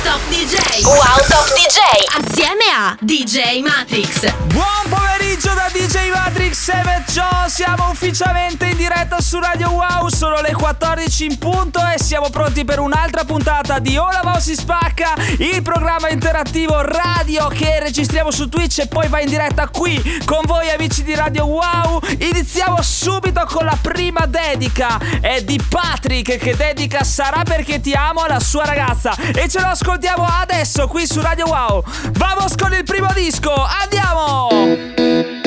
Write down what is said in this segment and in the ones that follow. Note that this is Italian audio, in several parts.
Top DJ Wow Top DJ Assieme a DJ Matrix. Buon pomeriggio da DJ Matrix e perciò siamo ufficialmente in diretta su Radio Wow Sono le 14 in punto e siamo pronti per un'altra puntata di Ora Wow si spacca Il programma interattivo radio che registriamo su Twitch e poi va in diretta qui con voi amici di Radio Wow. Iniziamo subito con la prima dedica È di Patrick che dedica Sarà perché ti amo alla sua ragazza. E ce lo ascoltiamo adesso qui su Radio Wow. Vamos con il primo disco, andiamo!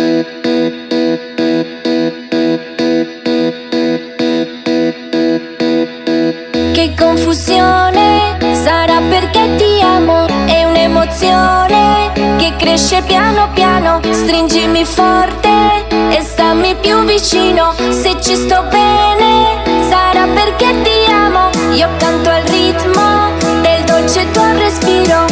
Confusione. Sarà perché ti amo, è un'emozione che cresce piano piano, stringimi forte e stammi più vicino, se ci sto bene sarà perché ti amo, io canto al ritmo del dolce tuo respiro,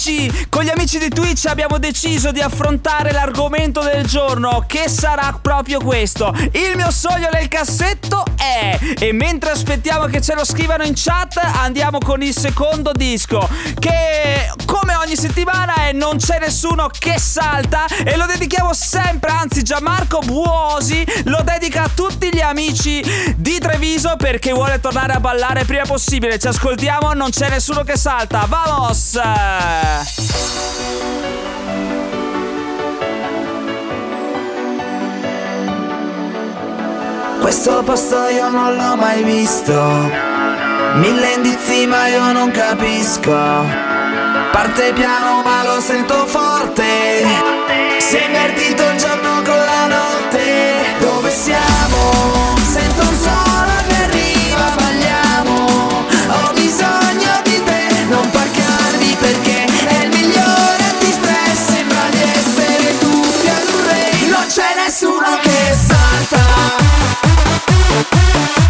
She. Con gli amici di Twitch abbiamo deciso di affrontare l'argomento del giorno che sarà proprio questo. Il mio sogno nel cassetto è e mentre aspettiamo che ce lo scrivano in chat andiamo con il secondo disco che come ogni settimana è Non c'è nessuno che salta e lo dedichiamo sempre, anzi Gianmarco Buosi lo dedica a tutti gli amici di Treviso perché vuole tornare a ballare prima possibile. Ci ascoltiamo, non c'è nessuno che salta. Vamos! Questo posto io non l'ho mai visto. Mille indizi ma io non capisco. Parte piano ma lo sento forte. Si è invertito il giorno con la notte. Dove siamo? Música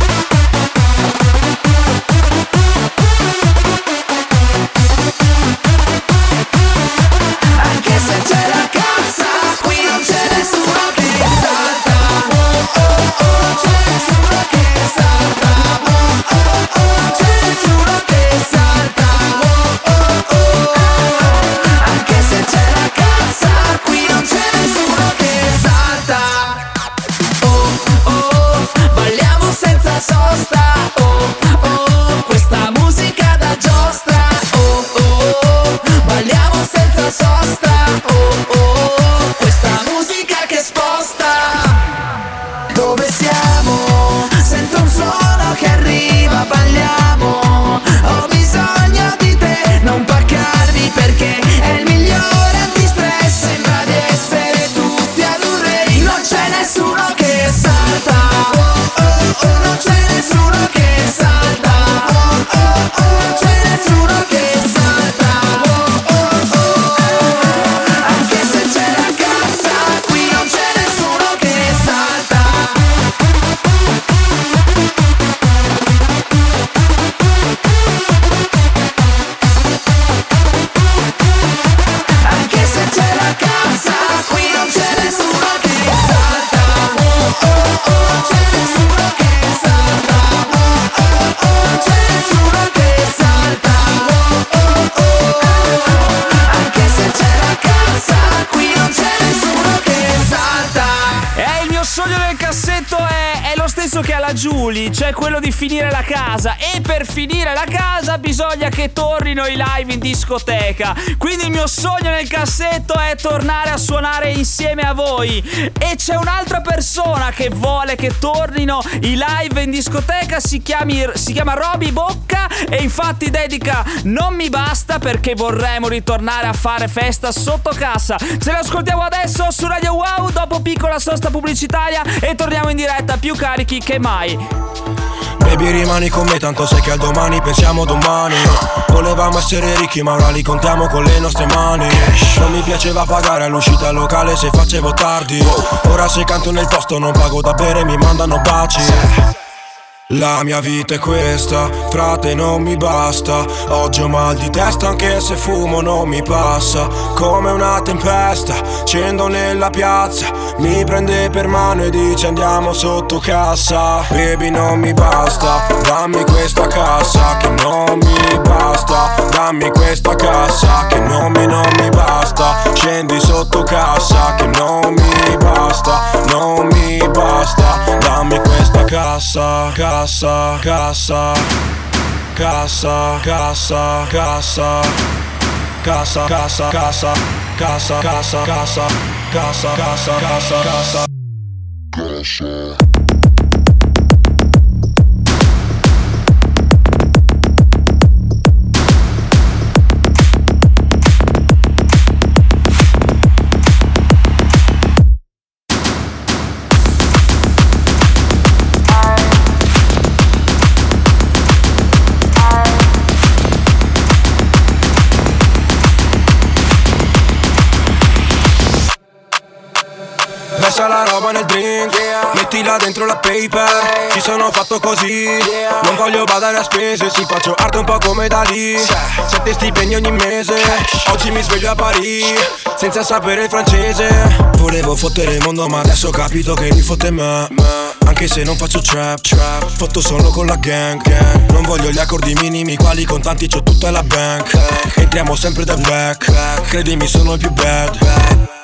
casa bisogna che tornino i live in discoteca. Quindi il mio sogno nel cassetto è tornare a suonare insieme a voi. E c'è un'altra persona che vuole che tornino i live in discoteca, si, chiami, si chiama Roby Bocca e infatti dedica Non mi basta perché vorremmo ritornare a fare festa sotto cassa. Ce l'ascoltiamo adesso su Radio Wow dopo piccola sosta pubblicitaria e torniamo in diretta più carichi che mai. Baby rimani con me tanto sai che al domani pensiamo domani. Volevamo essere ricchi ma ora li contiamo con le nostre mani. Non mi piaceva pagare all'uscita locale se facevo tardi. Ora se canto nel posto non pago da bere mi mandano baci la mia vita è questa, frate non mi basta. Oggi ho mal di testa anche se fumo non mi passa. Come una tempesta, scendo nella piazza. Mi prende per mano e dice andiamo sotto cassa. Baby non mi basta, dammi questa cassa Che non mi basta, dammi questa cassa Che non mi, non mi basta. Scendi sotto cassa Che non mi basta, non mi basta. Dammi questa cassa, cassa Casa, casa, casa, casa, casa, casa, casa, casa, casa, casa, casa, casa, casa, casa, casa. Mettila dentro la paper. Ci sono fatto così. Non voglio badare a spese. Si faccio arte un po' come da lì Sette stipendi ogni mese. Oggi mi sveglio a Parigi Senza sapere il francese. Volevo fottere il mondo ma adesso ho capito che mi fotte me. Anche se non faccio trap, trap. Fotto solo con la gang, gang. Non voglio gli accordi minimi Quali contanti c'ho tutta la bank. Entriamo sempre da back. Credimi sono il più bad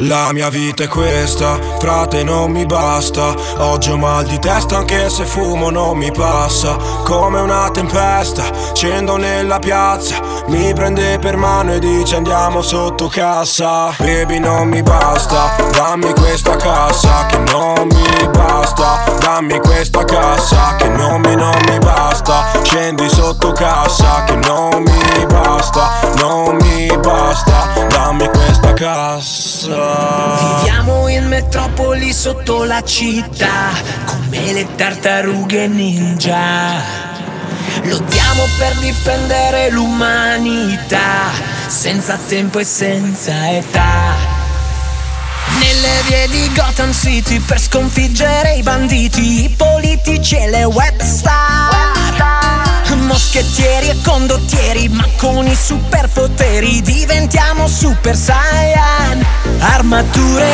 la mia vita è questa, frate non mi basta. Oggi ho mal di testa anche se fumo non mi passa. Come una tempesta, scendo nella piazza. Mi prende per mano e dice andiamo sotto cassa. Baby non mi basta, dammi questa cassa Che non mi basta, dammi questa cassa Che non mi, non mi basta. Scendi sotto cassa Che non mi basta, non mi basta. Dammi questa cassa Viviamo in metropoli sotto la città, come le tartarughe ninja. Lottiamo per difendere l'umanità, senza tempo e senza età. Nelle vie di Gotham City per sconfiggere i banditi, i politici e le web star. Moschettieri e condottieri, ma con i superpoteri diventiamo super saiyan. Armature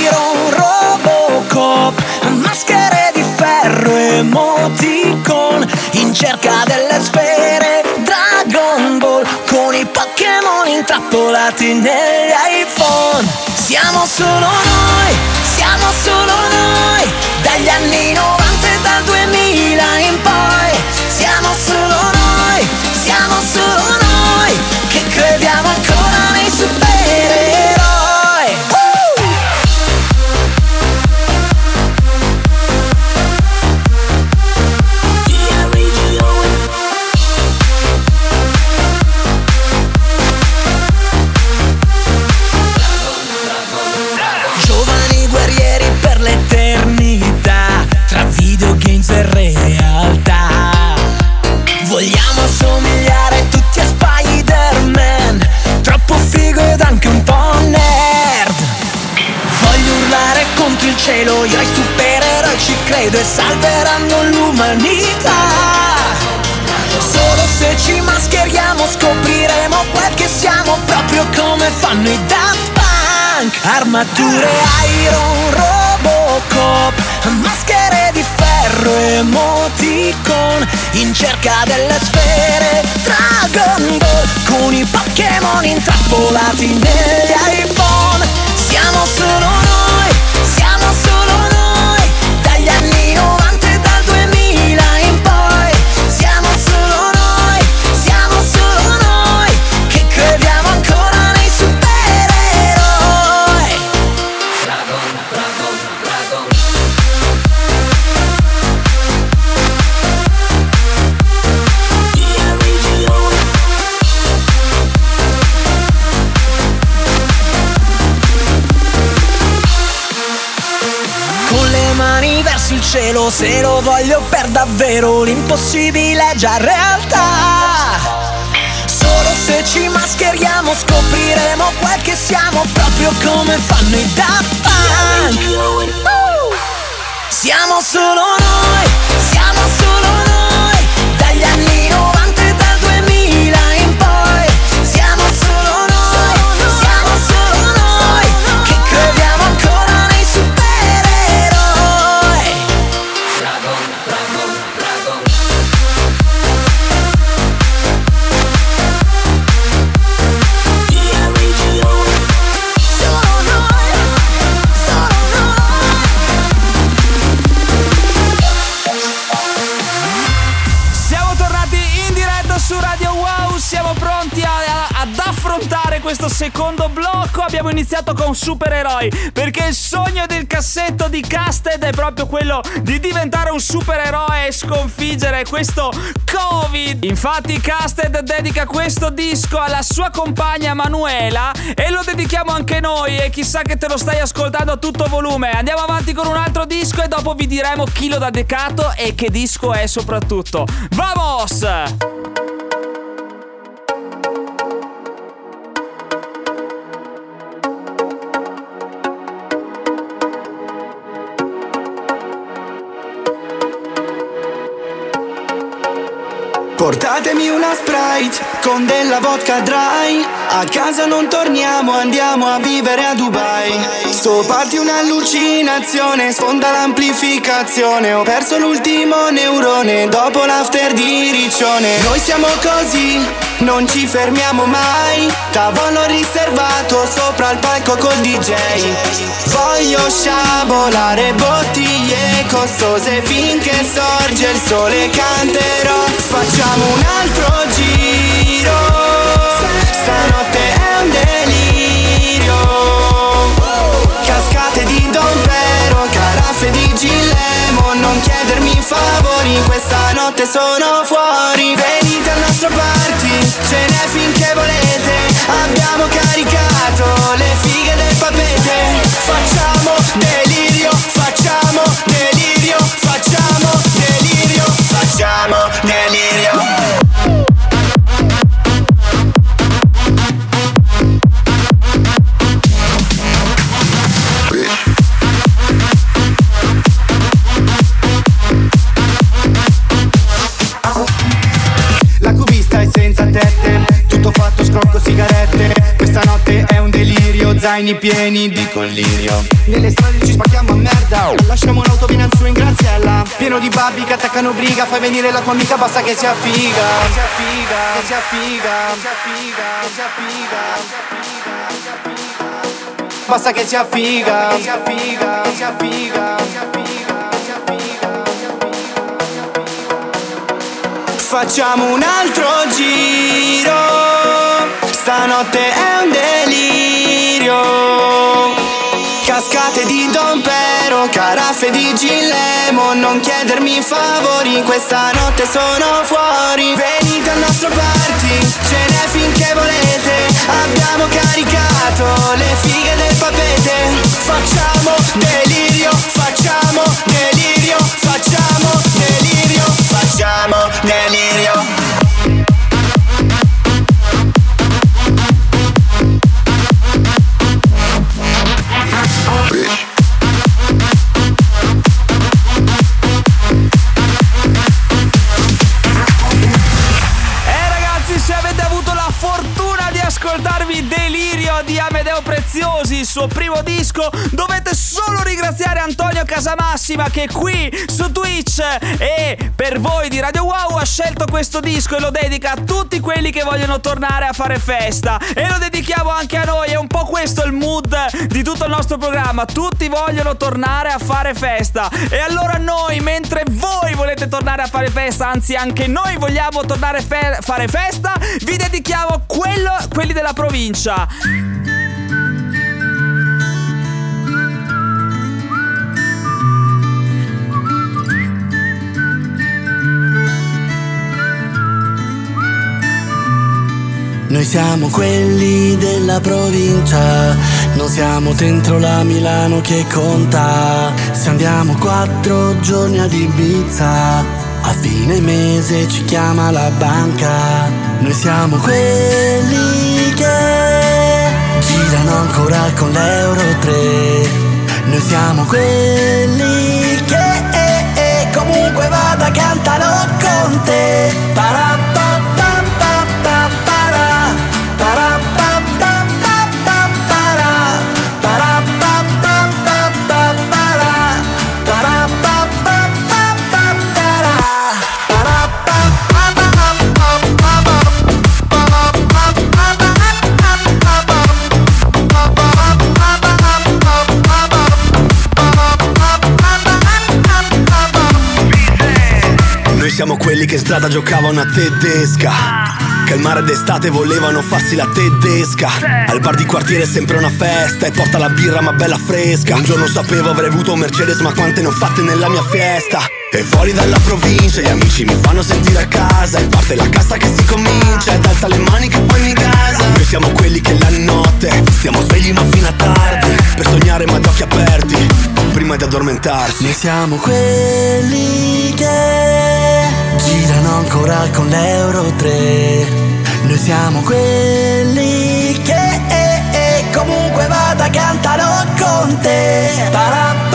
Iron Robocop, maschere di ferro emoticon, in cerca delle sfere Dragon Ball, con i Pokémon intrappolati negli iPhone. Siamo solo noi, siamo solo noi, dagli anni 90 cielo, io ai supereroi ci credo e salveranno l'umanità. Solo se ci mascheriamo scopriremo quel che siamo proprio come fanno i Daft Punk. Armature Iron Robocop Maschere di ferro emoticon In cerca delle sfere. Dragon Ball Con i Pokémon intrappolati negli iPhone. Siamo solo se lo voglio per davvero l'impossibile è già realtà Solo se ci mascheriamo scopriremo quel che siamo proprio come fanno i Daft Punk! Siamo solo noi, siamo solo noi questo secondo blocco. Abbiamo iniziato con supereroi, perché il sogno del cassetto di Casted è proprio quello di diventare un supereroe e sconfiggere questo Covid. Infatti Casted dedica questo disco alla sua compagna Manuela e lo dedichiamo anche noi e chissà che te lo stai ascoltando a tutto volume. Andiamo avanti con un altro disco e dopo vi diremo chi lo ha dedicato e che disco è soprattutto. Vamos! Portatemi una Sprite con della vodka dry. A casa non torniamo, andiamo a vivere a Dubai. Sto party un'allucinazione, sfonda l'amplificazione. Ho perso l'ultimo neurone dopo l'after di Riccione. Noi siamo così, non ci fermiamo mai. Tavolo riservato sopra il palco col DJ Voglio sciabolare bottiglie costose finché sorge il sole. Canterò Facciamo un altro giro. Stanotte è un delirio. Cascate di Dompero, caraffe di Gillemo Non chiedermi favori, questa notte sono fuori. Venite al nostro party, ce n'è finché volete. Abbiamo caricato le fighe del papete. Facciamo zaini pieni di collirio. Nelle strade ci spacchiamo a merda, lasciamo l'auto viene su in graziella. Pieno di babbi che attaccano briga, fai venire la tua amica, basta che sia figa. Che sia figa, che sia figa, che sia figa. Basta che sia figa, che sia figa, che sia figa. Facciamo un altro giro Stanotte è un delirio Cascate di Dompero, caraffe di Gillemo Non chiedermi favori, questa notte sono fuori. Venite al nostro party, ce n'è finché volete Abbiamo caricato le fighe del papete. Facciamo delirio, facciamo delirio, facciamo delirio, facciamo delirio Preziosi, il suo primo disco, dovete solo ringraziare Antonio Casamassima che qui su Twitch e per voi di Radio Wow ha scelto questo disco e lo dedica a tutti quelli che vogliono tornare a fare festa. E lo dedichiamo anche a noi, è un po' questo il mood di tutto il nostro programma. Tutti vogliono tornare a fare festa. E allora noi, mentre voi volete tornare a fare festa, anzi anche noi vogliamo tornare a fe- fare festa, vi dedichiamo quello, quelli della provincia. Noi siamo quelli della provincia, non siamo dentro la Milano che conta. Se andiamo quattro giorni ad Ibiza, a fine mese ci chiama la banca. Noi siamo quelli che girano ancora con l'Euro 3. Noi siamo quelli che eh, eh, comunque vada cantano con te. Quelli che in strada giocavano a tedesca. Che al mare d'estate volevano farsi la tedesca. Al bar di quartiere è sempre una festa e porta la birra ma bella fresca. Un giorno sapevo avrei avuto un Mercedes ma quante ne ho fatte nella mia fiesta. E fuori dalla provincia gli amici mi fanno sentire a casa E parte la cassa che si comincia ed alza le mani che poi mi casa Noi siamo quelli che la notte stiamo svegli ma fino a tardi Per sognare ma ad occhi aperti prima di addormentarsi Noi siamo quelli che girano ancora con l'Euro 3. Noi siamo quelli che eh, eh, comunque vada cantano con te. Parapapapapara,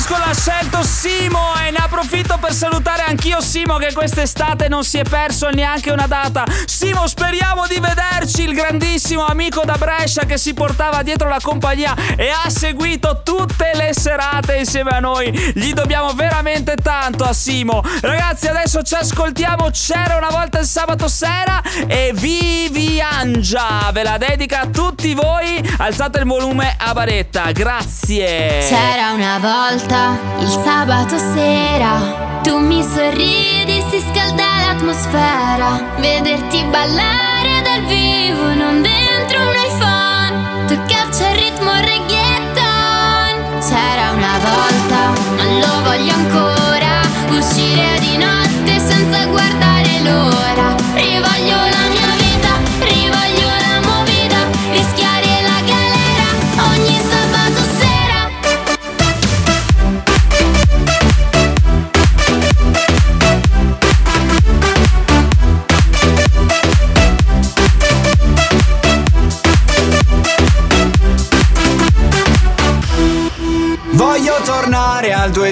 disco l'ha scelto Simo e ne approfitto per salutare anch'io Simo che quest'estate non si è perso neanche una data. Simo, speriamo di vederci, il grandissimo amico da Brescia che si portava dietro la compagnia e ha seguito tutte le serate insieme a noi. Gli dobbiamo veramente tanto a Simo. Ragazzi, adesso ci ascoltiamo C'era una volta il sabato sera e Viviangia ve la dedica a tutti voi. Alzate il volume a baretta. Grazie. C'era una volta il sabato sera, tu mi sorridi, si scalda l'atmosfera, vederti ballare dal vivo, non dentro un iPhone, toccarci al ritmo reggaeton. C'era una volta, ma lo voglio ancora, uscire di notte senza guardare l'ora. Rivoglio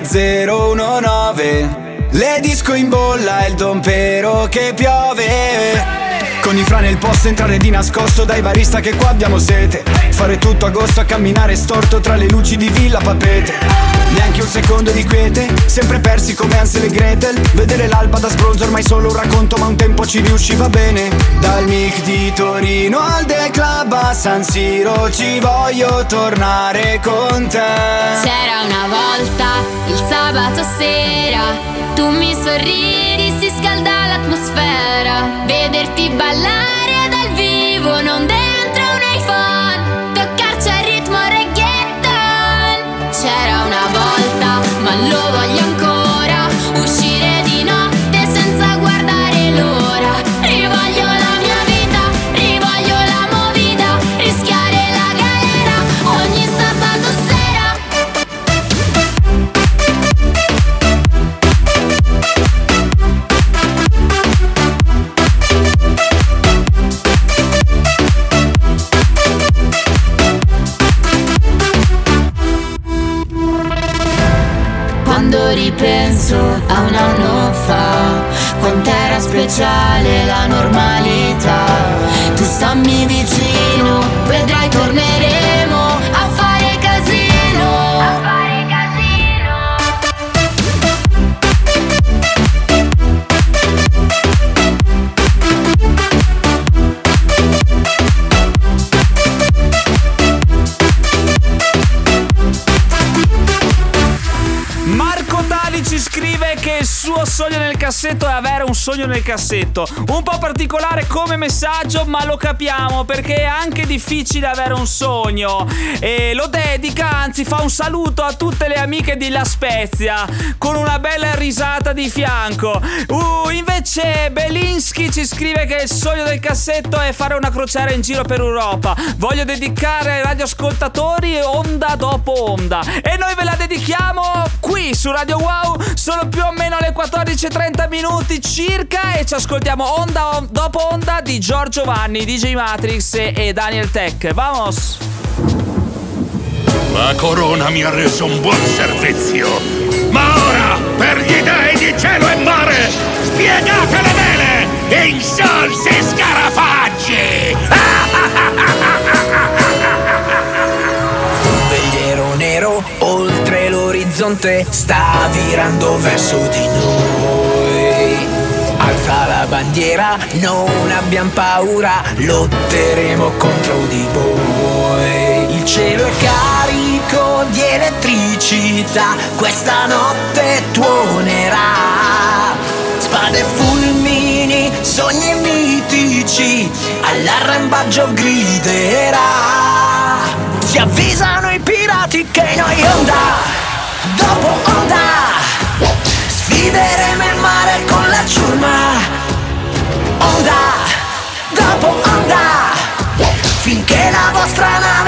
99019 Le disco in bolla il dompero che piove con i fra nel posto entrare di nascosto dai barista che qua abbiamo sete. Fare tutto agosto a camminare storto tra le luci di Villa Papete. Neanche un secondo di quiete, sempre persi come Ansel e Gretel. Vedere l'alba da sbronzo ormai solo un racconto ma un tempo ci riusciva bene. Dal mic di Torino al The Club a San Siro ci voglio tornare con te. C'era una volta il sabato sera, tu mi sorridi, l'atmosfera, vederti ballare artificiale la normalità. Tu stammi vicino. Sogno nel cassetto. Un po' particolare come messaggio, ma lo capiamo perché è anche difficile avere un sogno. E lo dedica, anzi fa un saluto a tutte le amiche di La Spezia con una bella risata di fianco. Uh, invece Belinsky ci scrive che il sogno del cassetto è fare una crociera in giro per Europa. Voglio dedicare ai radioascoltatori onda dopo onda. E noi ve la dedichiamo qui su Radio Wow. Sono più o meno le 14.30 minuti circa e ci ascoltiamo onda dopo onda di Giorgio Vanni, DJ Matrix e Daniel Tech. Vamos! La corona mi ha reso un buon servizio. Ma ora, per gli dei di cielo e mare, spiegate le vele e insolsi scarafaggi! Un vegliero nero oltre l'orizzonte sta virando verso di noi. Alza la bandiera, non abbiamo paura, lotteremo contro di voi. Il cielo è carico di elettricità, questa notte tuonerà. Spade fulmini, sogni mitici, all'arrembaggio griderà. Si avvisano i pirati che noi onda, dopo onda, sfideremo il con la ciurma. Onda, dopo onda, finché la vostra nave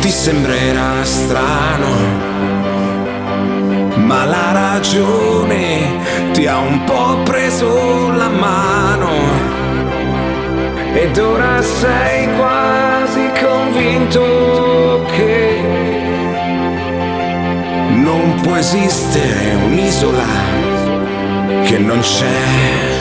ti sembrerà strano, ma la ragione ti ha un po' preso la mano ed ora sei quasi convinto che non può esistere un'isola che non c'è.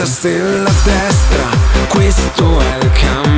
Seconda stella a destra, questo è il cammino.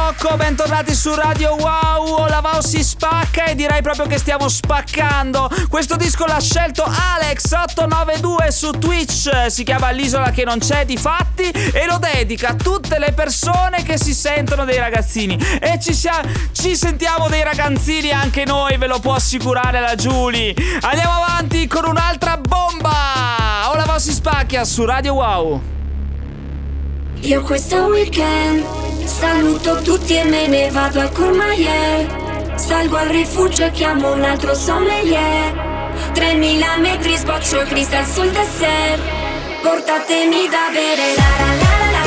Blocco, bentornati su Radio Wow, la Wow si spacca e direi proprio che stiamo spaccando. Questo disco l'ha scelto Alex892 su Twitch, si chiama L'isola che non c'è di fatti e lo dedica a tutte le persone che si sentono dei ragazzini. E ci, sia- ci sentiamo dei ragazzini anche noi, ve lo può assicurare la Giulia. Andiamo avanti con un'altra bomba! O la Wow si spacca su Radio Wow. Io questo weekend saluto tutti e me ne vado a Courmayeur Salgo al rifugio e chiamo un altro sommelier 3000 metri sboccio cristal sul dessert Portatemi da bere la la la la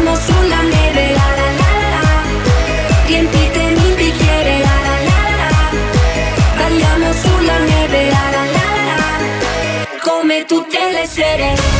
la sulla neve la la la la la Riempitemi il bicchiere la la la la la Balliamo sulla neve la la la la la Come tutte le sere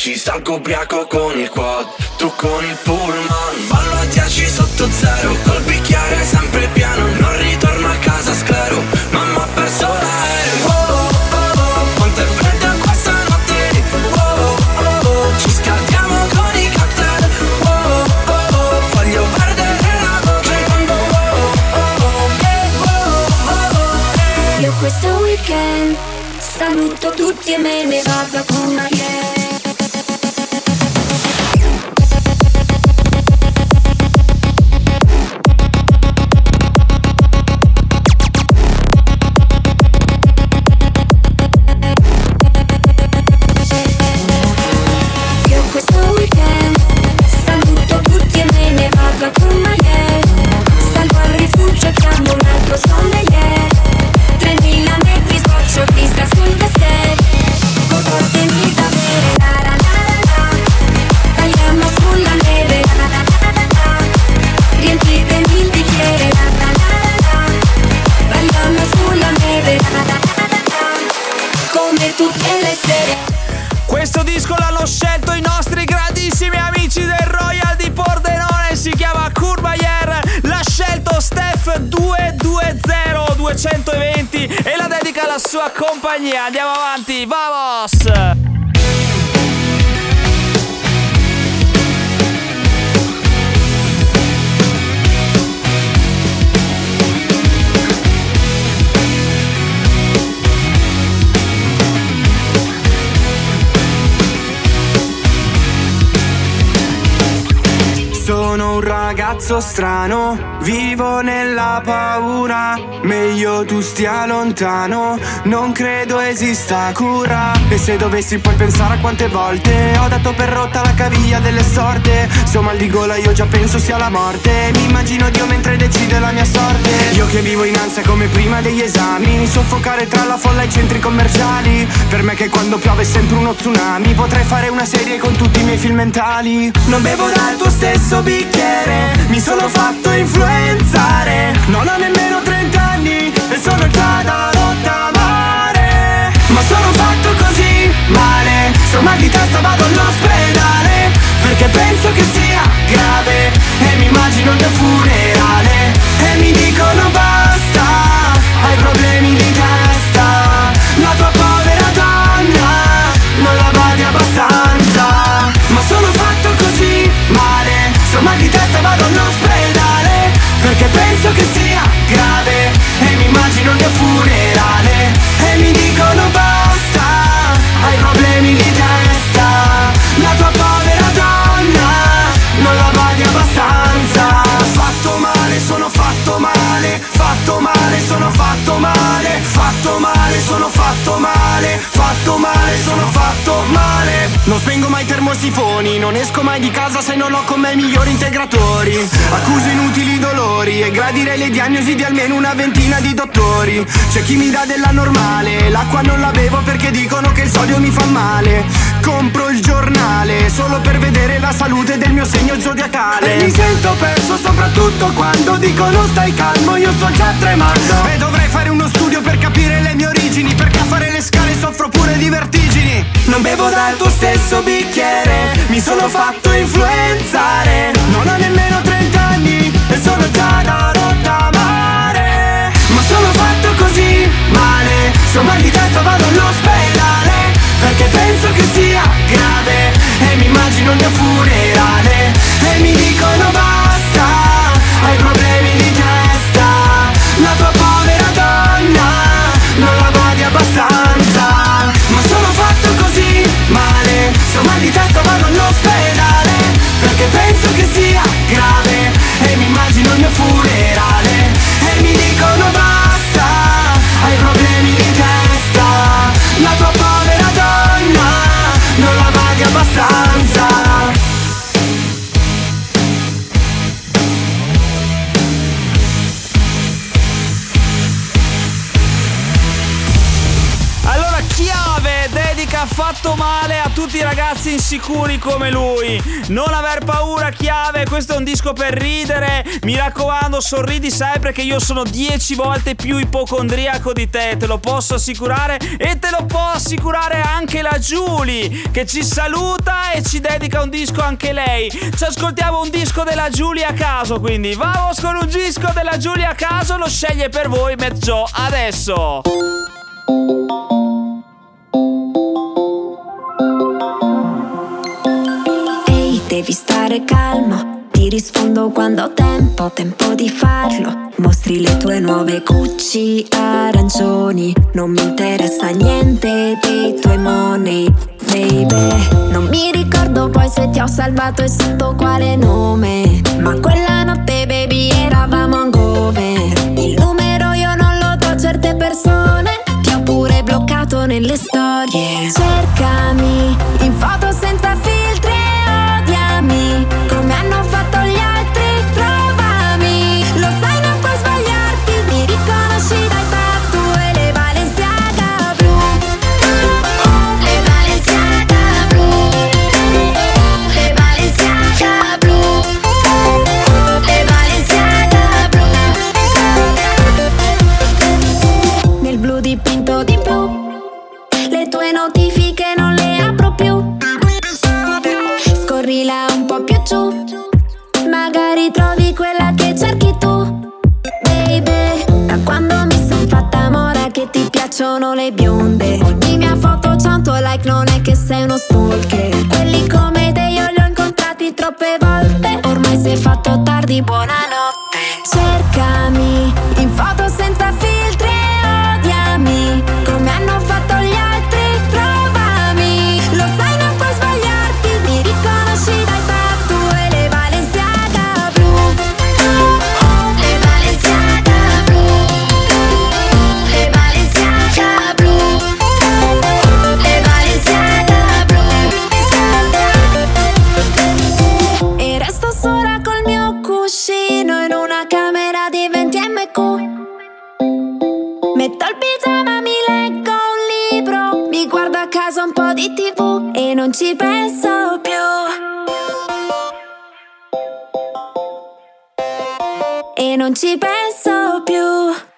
10 salgo ubriaco con il quad Tu con il pullman Ballo a 10 sotto zero Col bicchiere sempre 220 220 e la dedica alla sua compagnia. Andiamo avanti, vamos! Sono un ragazzo strano, vivo nella paura. Meglio tu stia lontano, non credo esista cura. E se dovessi poi pensare a quante volte ho dato per rotta la caviglia delle sorte. Se ho mal di gola io già penso sia la morte. Mi immagino Dio mentre decide la mia sorte. Io che vivo in ansia come prima degli esami, soffocare tra la folla e i centri commerciali. Per me che quando piove è sempre uno tsunami, potrei fare una serie con tutti i miei film mentali. Non bevo dal tuo stesso bicchiere, mi sono fatto influenzare. Non ho nemmeno 30 anni e sono già da rottamare. Ma sono fatto così male, sto mal di testa vado all'ospedale. Perché penso che sia grave e mi immagino il mio. Termosifoni Non esco mai di casa se non ho con me i migliori integratori. Accuso inutili dolori E gradirei le diagnosi di almeno una ventina di dottori. C'è chi mi dà della normale L'acqua non la bevo perché dicono che il sodio mi fa male Compro il giornale Solo per vedere la salute del mio segno zodiacale. E mi sento perso soprattutto quando dicono stai calmo Io sto già tremando. E dovrei fare uno studio per capire le mie origini Perché a fare le scale soffro pure di vertigini. Non bevo dal tuo stesso bicchiere Mi sono fatto influenzare. Non ho nemmeno 30 anni E sono già da rottamare Ma sono fatto così male Se ho mal di testa vado all'ospedale immagino il funerale. E mi dicono basta insicuri come lui. Non aver paura, chiave. Questo è un disco per ridere. Mi raccomando, sorridi sempre che io sono 10 volte più ipocondriaco di te. Te lo posso assicurare. E te lo può assicurare anche la Julie, che ci saluta e ci dedica un disco anche lei. Ci ascoltiamo un disco della Julie a caso. Quindi, vamos con un disco della Julie a caso. Lo sceglie per voi, Matt Joe, adesso. Stare calmo. Ti rispondo quando ho tempo, tempo di farlo. Mostri le tue nuove Gucci arancioni. Non mi interessa niente dei tuoi money, baby. Non mi ricordo poi se ti ho salvato e sotto quale nome. Ma quella notte, baby, eravamo hangover. Il numero io non lo do a certe persone. Ti ho pure bloccato nelle storie. Cercami in foto senza fatto tardi, E non ci penso più.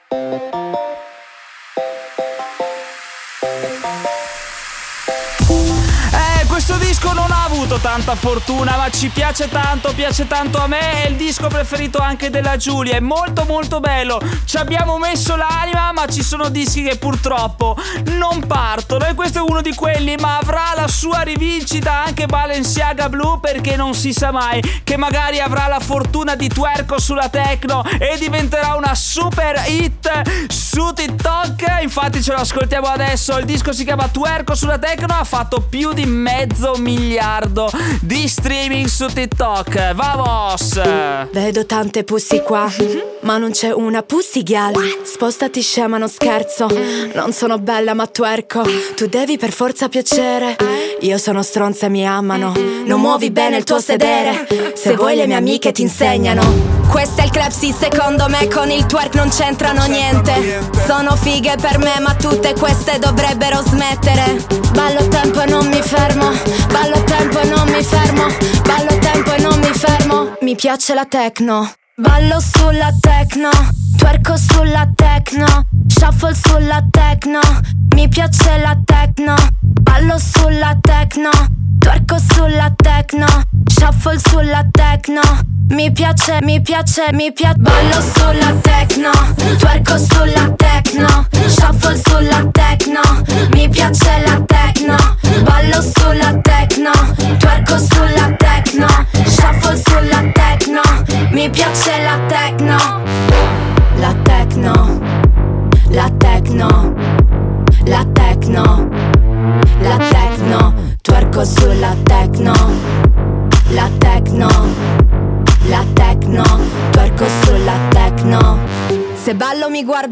Tanta fortuna, ma ci piace tanto, piace tanto a me, è il disco preferito anche della Giulia, è molto molto bello. Ci abbiamo messo l'anima, ma ci sono dischi che purtroppo non partono e questo è uno di quelli, ma avrà la sua rivincita anche Balenciaga Blue perché non si sa mai che magari avrà la fortuna di twerko sulla techno e diventerà una super hit su TikTok. Infatti ce lo ascoltiamo adesso, il disco si chiama Twerko sulla techno, ha fatto più di mezzo miliardo di streaming su TikTok. Vamos! Vedo tante pussy qua, ma non c'è una pussy gal. Spostati scema, non scherzo. Non sono bella ma twerko. Tu devi per forza piacere. Io sono stronza e mi amano. Non muovi bene il tuo sedere. Se vuoi le mie amiche ti insegnano. Questo è il club, sì, secondo me con il twerk non c'entrano niente. Sono fighe per me, ma tutte queste dovrebbero smettere. Ballo tempo e non mi fermo. Ballo tempo e non mi fermo. Ballo tempo e non mi fermo. Mi piace la techno. Ballo sulla techno, twerko sulla techno, shuffle sulla techno, mi piace la techno, ballo sulla techno, twerko sulla techno, shuffle sulla techno, mi piace, mi piace, mi piace, ballo sulla techno,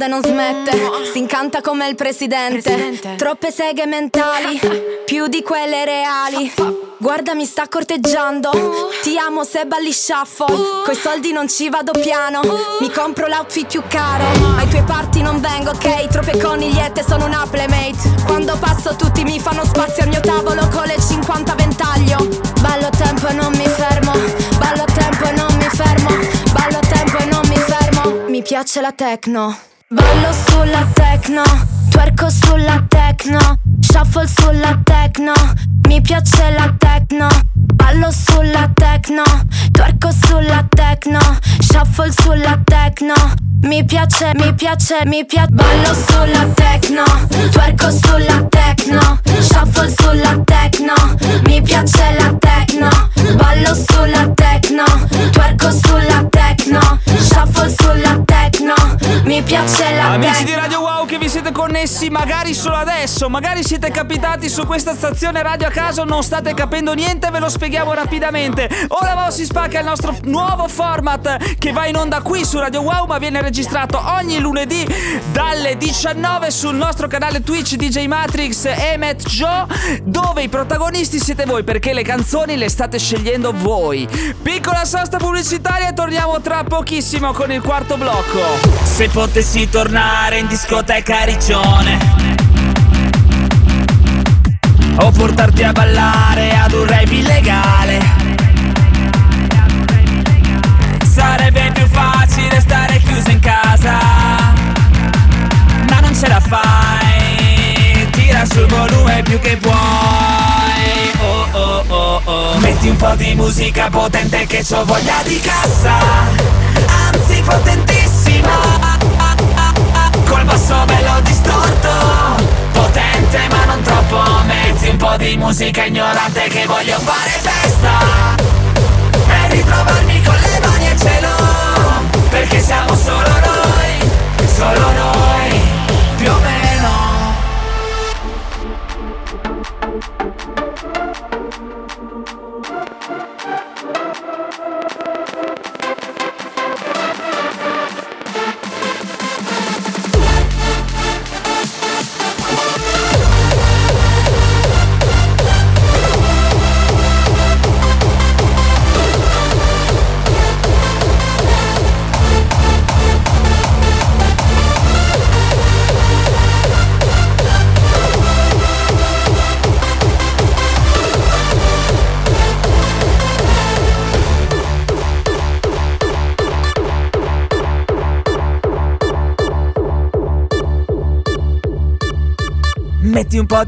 e non smette, si incanta come il presidente. Troppe seghe mentali, più di quelle reali. Guarda mi sta corteggiando, ti amo se balli shuffle. Coi soldi non ci vado piano, mi compro l'outfit più caro. Ai tuoi party non vengo, ok? Troppe conigliette, sono una playmate. Quando passo tutti mi fanno spazio al mio tavolo con le 50 ventaglio. Ballo a tempo e non mi fermo, ballo a tempo e non mi fermo, ballo a tempo e non mi fermo. Mi piace la techno. Ballo sulla techno, twerko sulla techno, shuffle sulla techno, mi piace la techno. Ballo sulla techno, twerko sulla techno, shuffle sulla techno, mi piace, mi piace, mi piace. Ballo sulla techno, twerko sulla techno, shuffle sulla techno, mi piace la techno. Ballo sulla techno, twerko sulla techno, shuffle sulla techno, mi piace la Amici di techno. Radio Wow che vi siete connessi magari solo adesso, magari siete capitati su questa stazione radio a caso, non state capendo niente, ve lo spieghiamo rapidamente. Ora Wow si spacca il nostro nuovo format che va in onda qui su Radio Wow ma viene registrato ogni lunedì dalle 19 sul nostro canale Twitch DJ Matrix e Matt Joe dove i protagonisti siete voi perché le canzoni le state scegliendo voi. Piccola sosta pubblicitaria torniamo tra pochissimo con il quarto blocco. Se potessi tornare in discoteca Riccione O portarti a ballare ad un rave illegale Sarebbe facile stare chiuso in casa. Ma non ce la fai Tira sul volume più che puoi Oh oh oh oh. Metti un po' di musica potente che c'ho voglia di cassa. Anzi potentissima. Col basso bello distorto. Potente ma non troppo. Metti un po' di musica ignorante che voglio fare festa. E ritrovarmi con le mani al cielo Perché siamo solo noi Solo noi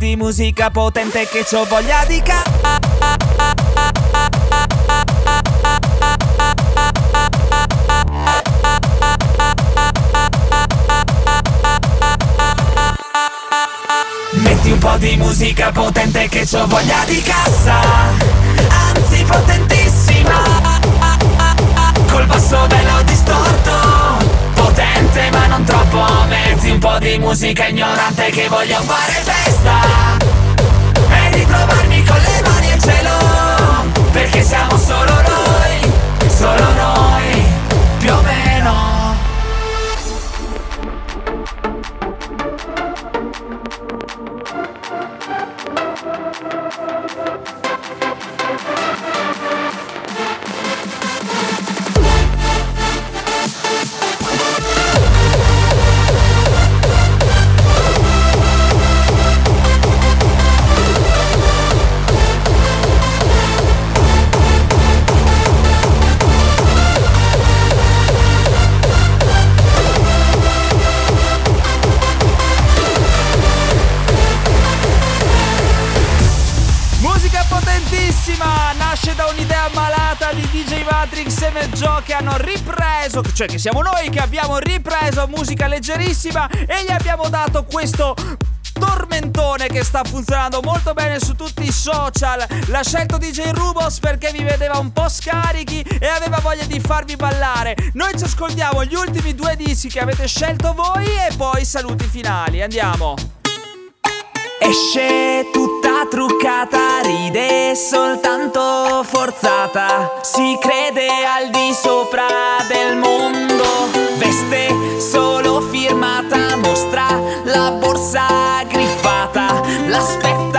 di musica potente che c'ho voglia di ca... Metti un po' di musica potente che c'ho voglia di cassa. Anzi potentissima. Col basso bello distorto. Potente ma non troppo. Metti un po' di musica ignorante che voglio fare bene festa E ritrovarmi con le mani in cielo Perché siamo solo noi Solo noi che hanno ripreso, cioè che siamo noi che abbiamo ripreso musica leggerissima e gli abbiamo dato questo tormentone che sta funzionando molto bene su tutti i social. L'ha scelto DJ Rubos perché vi vedeva un po' scarichi e aveva voglia di farvi ballare. Noi ci ascoltiamo gli ultimi due dischi che avete scelto voi e poi saluti finali. Andiamo! Esce truccata, ride soltanto forzata. Si crede al di sopra del mondo. Veste solo firmata, mostra la borsa griffata. L'aspetta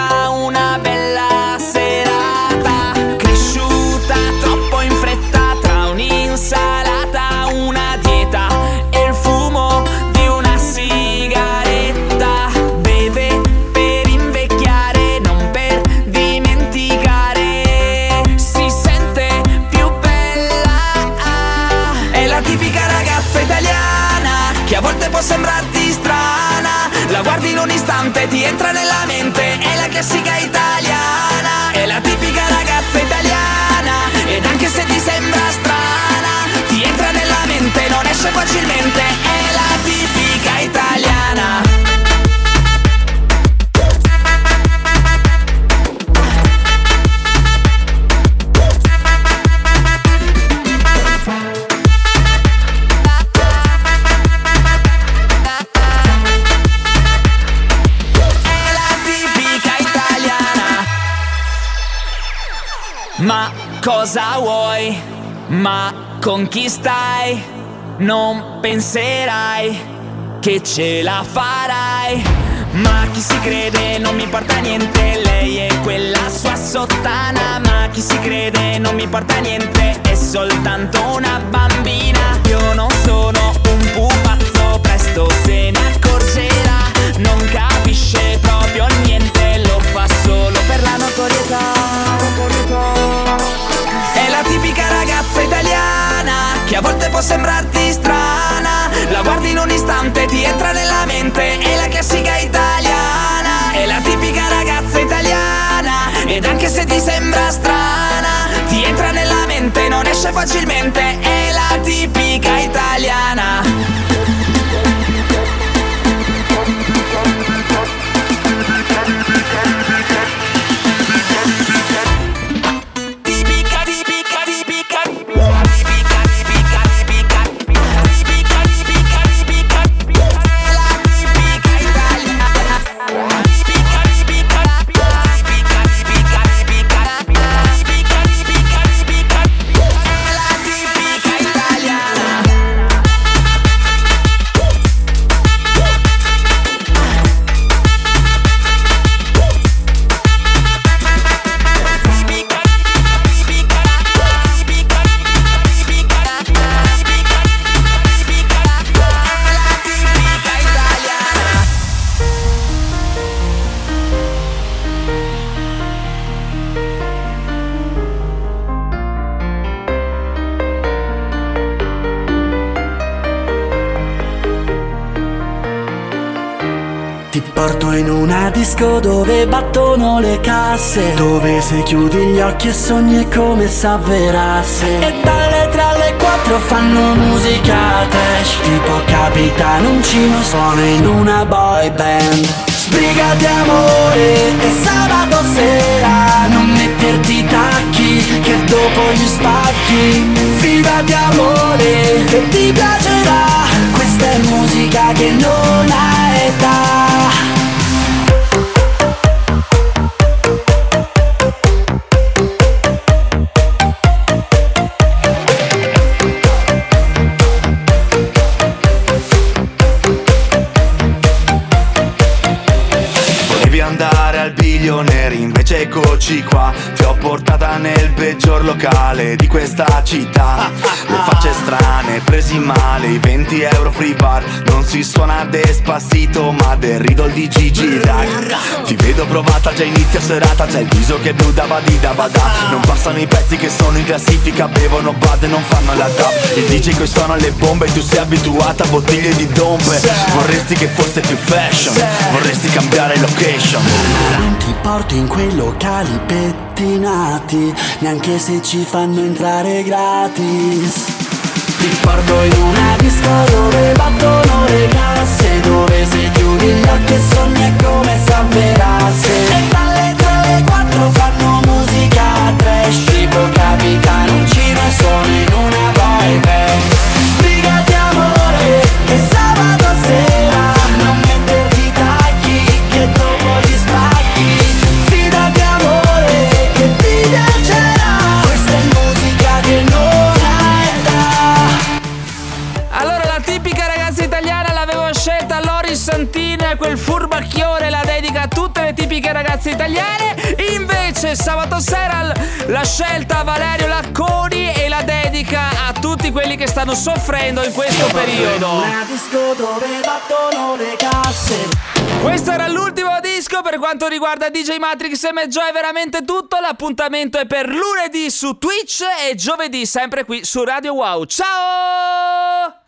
Ma con chi stai? Non penserai che ce la farai. Ma chi si crede non mi porta niente, lei è quella sua sottana. Ma chi si crede non mi porta niente, è soltanto una bambina. Io non sono un pupazzo, presto se ne accorgerà. Non capisce proprio niente, lo fa solo per la notorietà. È che a volte può sembrarti strana. La guardi in un istante, ti entra nella mente. È la classica italiana. È la tipica ragazza italiana. Ed anche se ti sembra strana, ti entra nella mente, non esce facilmente. È la tipica italiana. Battono le casse. Dove se chiudi gli occhi e sogni è come se avverasse. E dalle tre alle quattro fanno musica trash Tipo Capitan Uncino suona in una boy band. Sbrigati amore e sabato sera Non metterti tacchi che dopo gli spacchi. Fidati amore che ti piacerà. Questa è musica che non ha età locale di questa città. Le facce strane, presi male, i 20 euro free bar. Non si suona despacito, ma del riddle di Gigi Dag Ti vedo provata, già inizia serata C'è il viso che blu da badida badà Non passano i pezzi che sono in classifica Bevono bad e non fanno la tap Il DJ che suona le bombe Tu sei abituata a bottiglie di dombe Vorresti che fosse più fashion Vorresti cambiare location. Non ti porto in quei locali pettinati Neanche se ci fanno entrare gratis. Ti porto in una disco dove battono le casse Dove se chiudi gli occhi sogni è come se avverasse E dalle tre alle quattro fanno musica trash Tipo capitano uncino e sono in una boy band ragazze italiane Invece sabato sera la scelta Valerio Lacconi e la dedica a tutti quelli che stanno soffrendo in questo periodo. Questo era l'ultimo disco per quanto riguarda DJ Matrix e Meggio è veramente tutto. L'appuntamento è per lunedì su Twitch e giovedì sempre qui su Radio Wow. Ciao!